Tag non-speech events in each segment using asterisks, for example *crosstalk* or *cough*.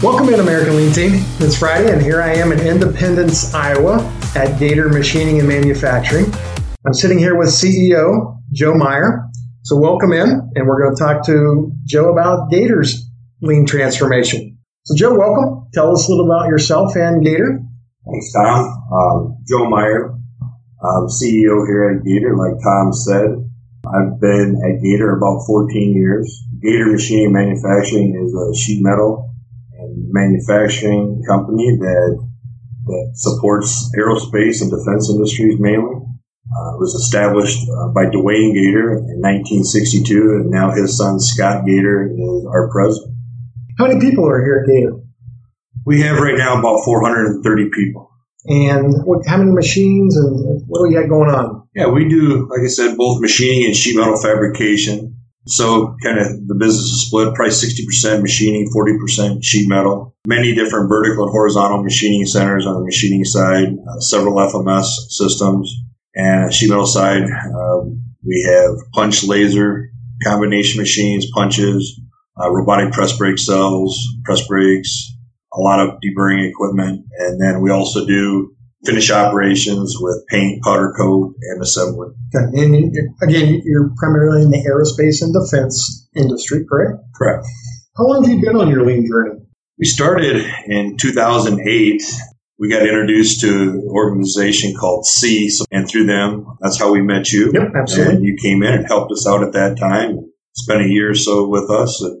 Welcome in, American Lean Team. It's Friday, and here I am in Independence, Iowa at Geater Machining and Manufacturing. I'm sitting here with CEO Joe Meyer. So, welcome in, and we're going to talk to Joe about Geater's lean transformation. So, Joe, welcome. Tell us a little about yourself and Geater. Thanks, Tom. Um, Joe Meyer, I'm CEO here at Geater. Like Tom said, I've been at Geater about 14 years. Geater Machining Manufacturing is a sheet metal manufacturing company that that supports aerospace and defense industries mainly. Uh, it was established uh, by Dwayne Geater in 1962, and now his son Scott Geater is our president. How many people are here at Geater? We have right now about 430 people. And what, how many machines and what do we got going on? Yeah, we do, like I said, both machining and sheet metal fabrication. So kind of the business is split, probably 60% machining, 40% sheet metal. Many different vertical and horizontal machining centers on the machining side, uh, several FMS systems. And sheet metal side, uh, we have punch laser combination machines, punches, uh, robotic press brake cells, press brakes, a lot of deburring equipment. And then we also do finish operations with paint, powder coat, and assembly. Okay. And again, you're primarily in the aerospace and defense industry, correct? Correct. How long have you been on your lean journey? We started in 2008. We got introduced to an organization called C, and through them, that's how we met you. Yep, absolutely. And you came in and helped us out at that time. Spent a year or so with us, and,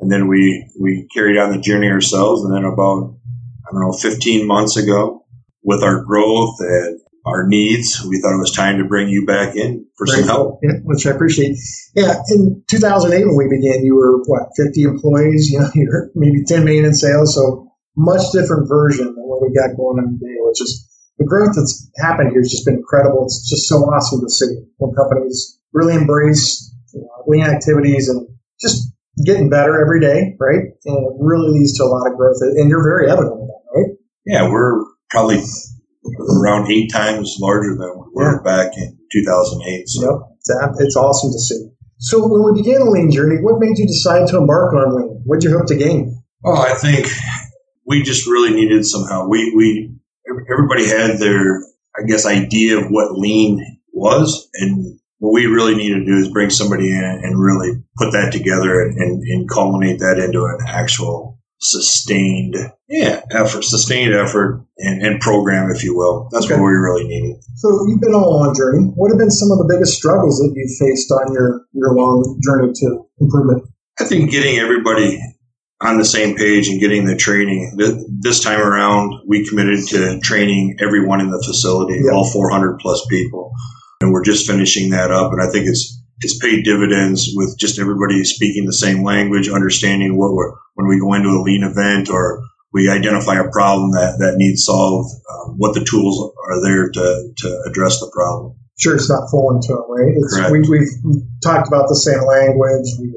and then we we carried on the journey ourselves. And then about I don't know, 15 months ago, with our growth and our needs, we thought it was time to bring you back in for some help. Yeah, which I appreciate. Yeah, in 2008 when we began, you were what 50 employees. *laughs* You know, you're maybe 10 million in sales, so much different version than what we got going on today. Which is the growth that's happened here has just been incredible. It's just so awesome to see when companies really embrace you know, lean activities and just getting better every day, right? And it really leads to a lot of growth. And you're very evident of that, right? Yeah, we're probably around eight times larger than we were yeah. back in 2008. So. Yep, it's, it's awesome to see. So when we began the lean journey, what made you decide to embark on lean? What did you hope to gain? Oh, I think we just really needed somehow. We, we, everybody had their, I guess, idea of what lean was. And what we really needed to do is bring somebody in and really put that together and, and, and culminate that into an actual sustained, yeah, effort, sustained effort and, and program, if you will. That's okay. what we really needed. So you've been on a long journey. What have been some of the biggest struggles that you've faced on your, your long journey to improvement? I think getting everybody on the same page and getting the training. This time around, we committed to training everyone in the facility, all 400 plus people. And we're just finishing that up. And I think it's it's paid dividends with just everybody speaking the same language, understanding what we're, when we go into a lean event or we identify a problem that, that needs solved, um, what the tools are there to, to address the problem. Sure, it's not foreign to them, right? It's, we, we've talked about the same language. We've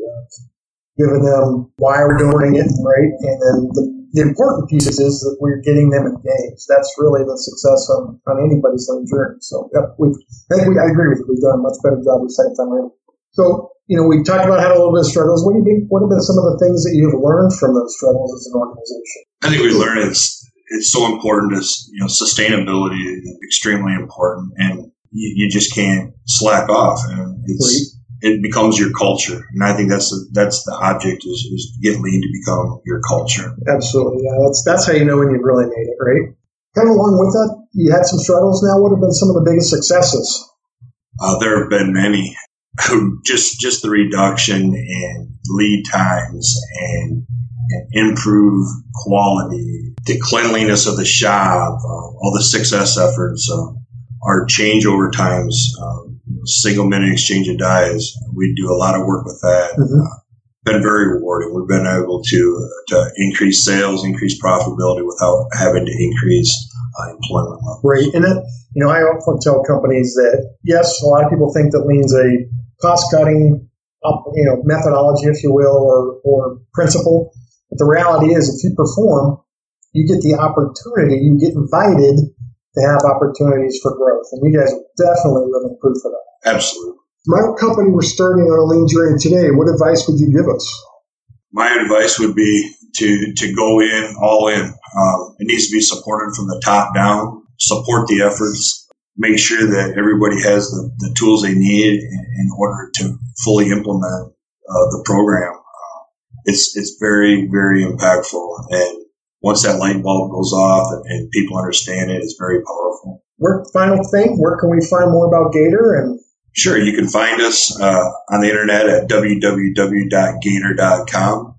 given them why we're doing it, right? And then the, the important piece is that we're getting them engaged. That's really the success on, on anybody's lean journey. So, yep, we've, I think we, I agree with you. We've done a much better job second time around. So, you know, we talked about had a little bit of struggles. What do you think? What have been some of the things that you've learned from those struggles as an organization? I think we learned it's it's so important. Is you know, sustainability is extremely important, and you, you just can't slack off. And it's it becomes your culture, and I think that's the, that's the object is, is get lean to become your culture. Absolutely, yeah. That's that's how you know when you've really made it, right? Kind of along with that, you had some struggles. Now, what have been some of the biggest successes? Uh, there have been many. just just the reduction in lead times and, and improve quality, the cleanliness of the shop, uh, all the success efforts, uh, our changeover times, um, single minute exchange of dies. We do a lot of work with that. Mm-hmm. Uh, been very rewarding. We've been able to to increase sales, increase profitability without having to increase uh, employment level. Right, and it, you know, I often tell companies that yes, a lot of people think that lean's a cost cutting, you know, methodology, if you will, or or principle. But the reality is, if you perform, you get the opportunity, you get invited to have opportunities for growth, and you guys are definitely living proof of that. Absolutely. My company, we're starting on a lean journey today. What advice would you give us? My advice would be to to go in all in. Um, it needs to be supported from the top down. Support the efforts. Make sure that everybody has the, the tools they need in, in order to fully implement uh, the program. Uh, it's it's very very impactful, and once that light bulb goes off and, and people understand it, it's very powerful. Where final thing? Where can we find more about Geater and Sure, you can find us uh, on the internet at www.geater.com.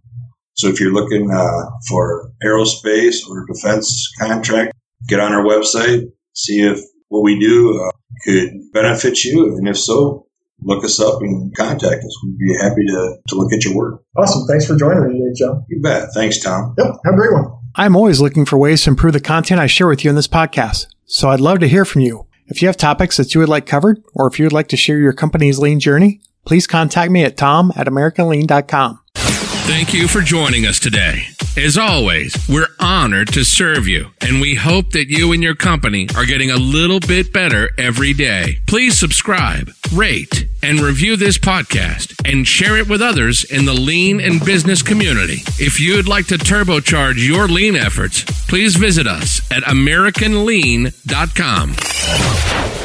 So if you're looking uh, for aerospace or defense contract, get on our website, see if what we do uh, could benefit you, and if so, look us up and contact us. We'd be happy to, to look at your work. Awesome. Thanks for joining me today, Joe. You bet. Thanks, Tom. Yep. Have a great one. I'm always looking for ways to improve the content I share with you in this podcast, so I'd love to hear from you. If you have topics that you would like covered, or if you would like to share your company's lean journey, please contact me at tom at americanlean.com. Thank you for joining us today. As always, we're honored to serve you, and we hope that you and your company are getting a little bit better every day. Please subscribe, rate, and review this podcast and share it with others in the lean and business community. If you'd like to turbocharge your lean efforts, please visit us at AmericanLean.com.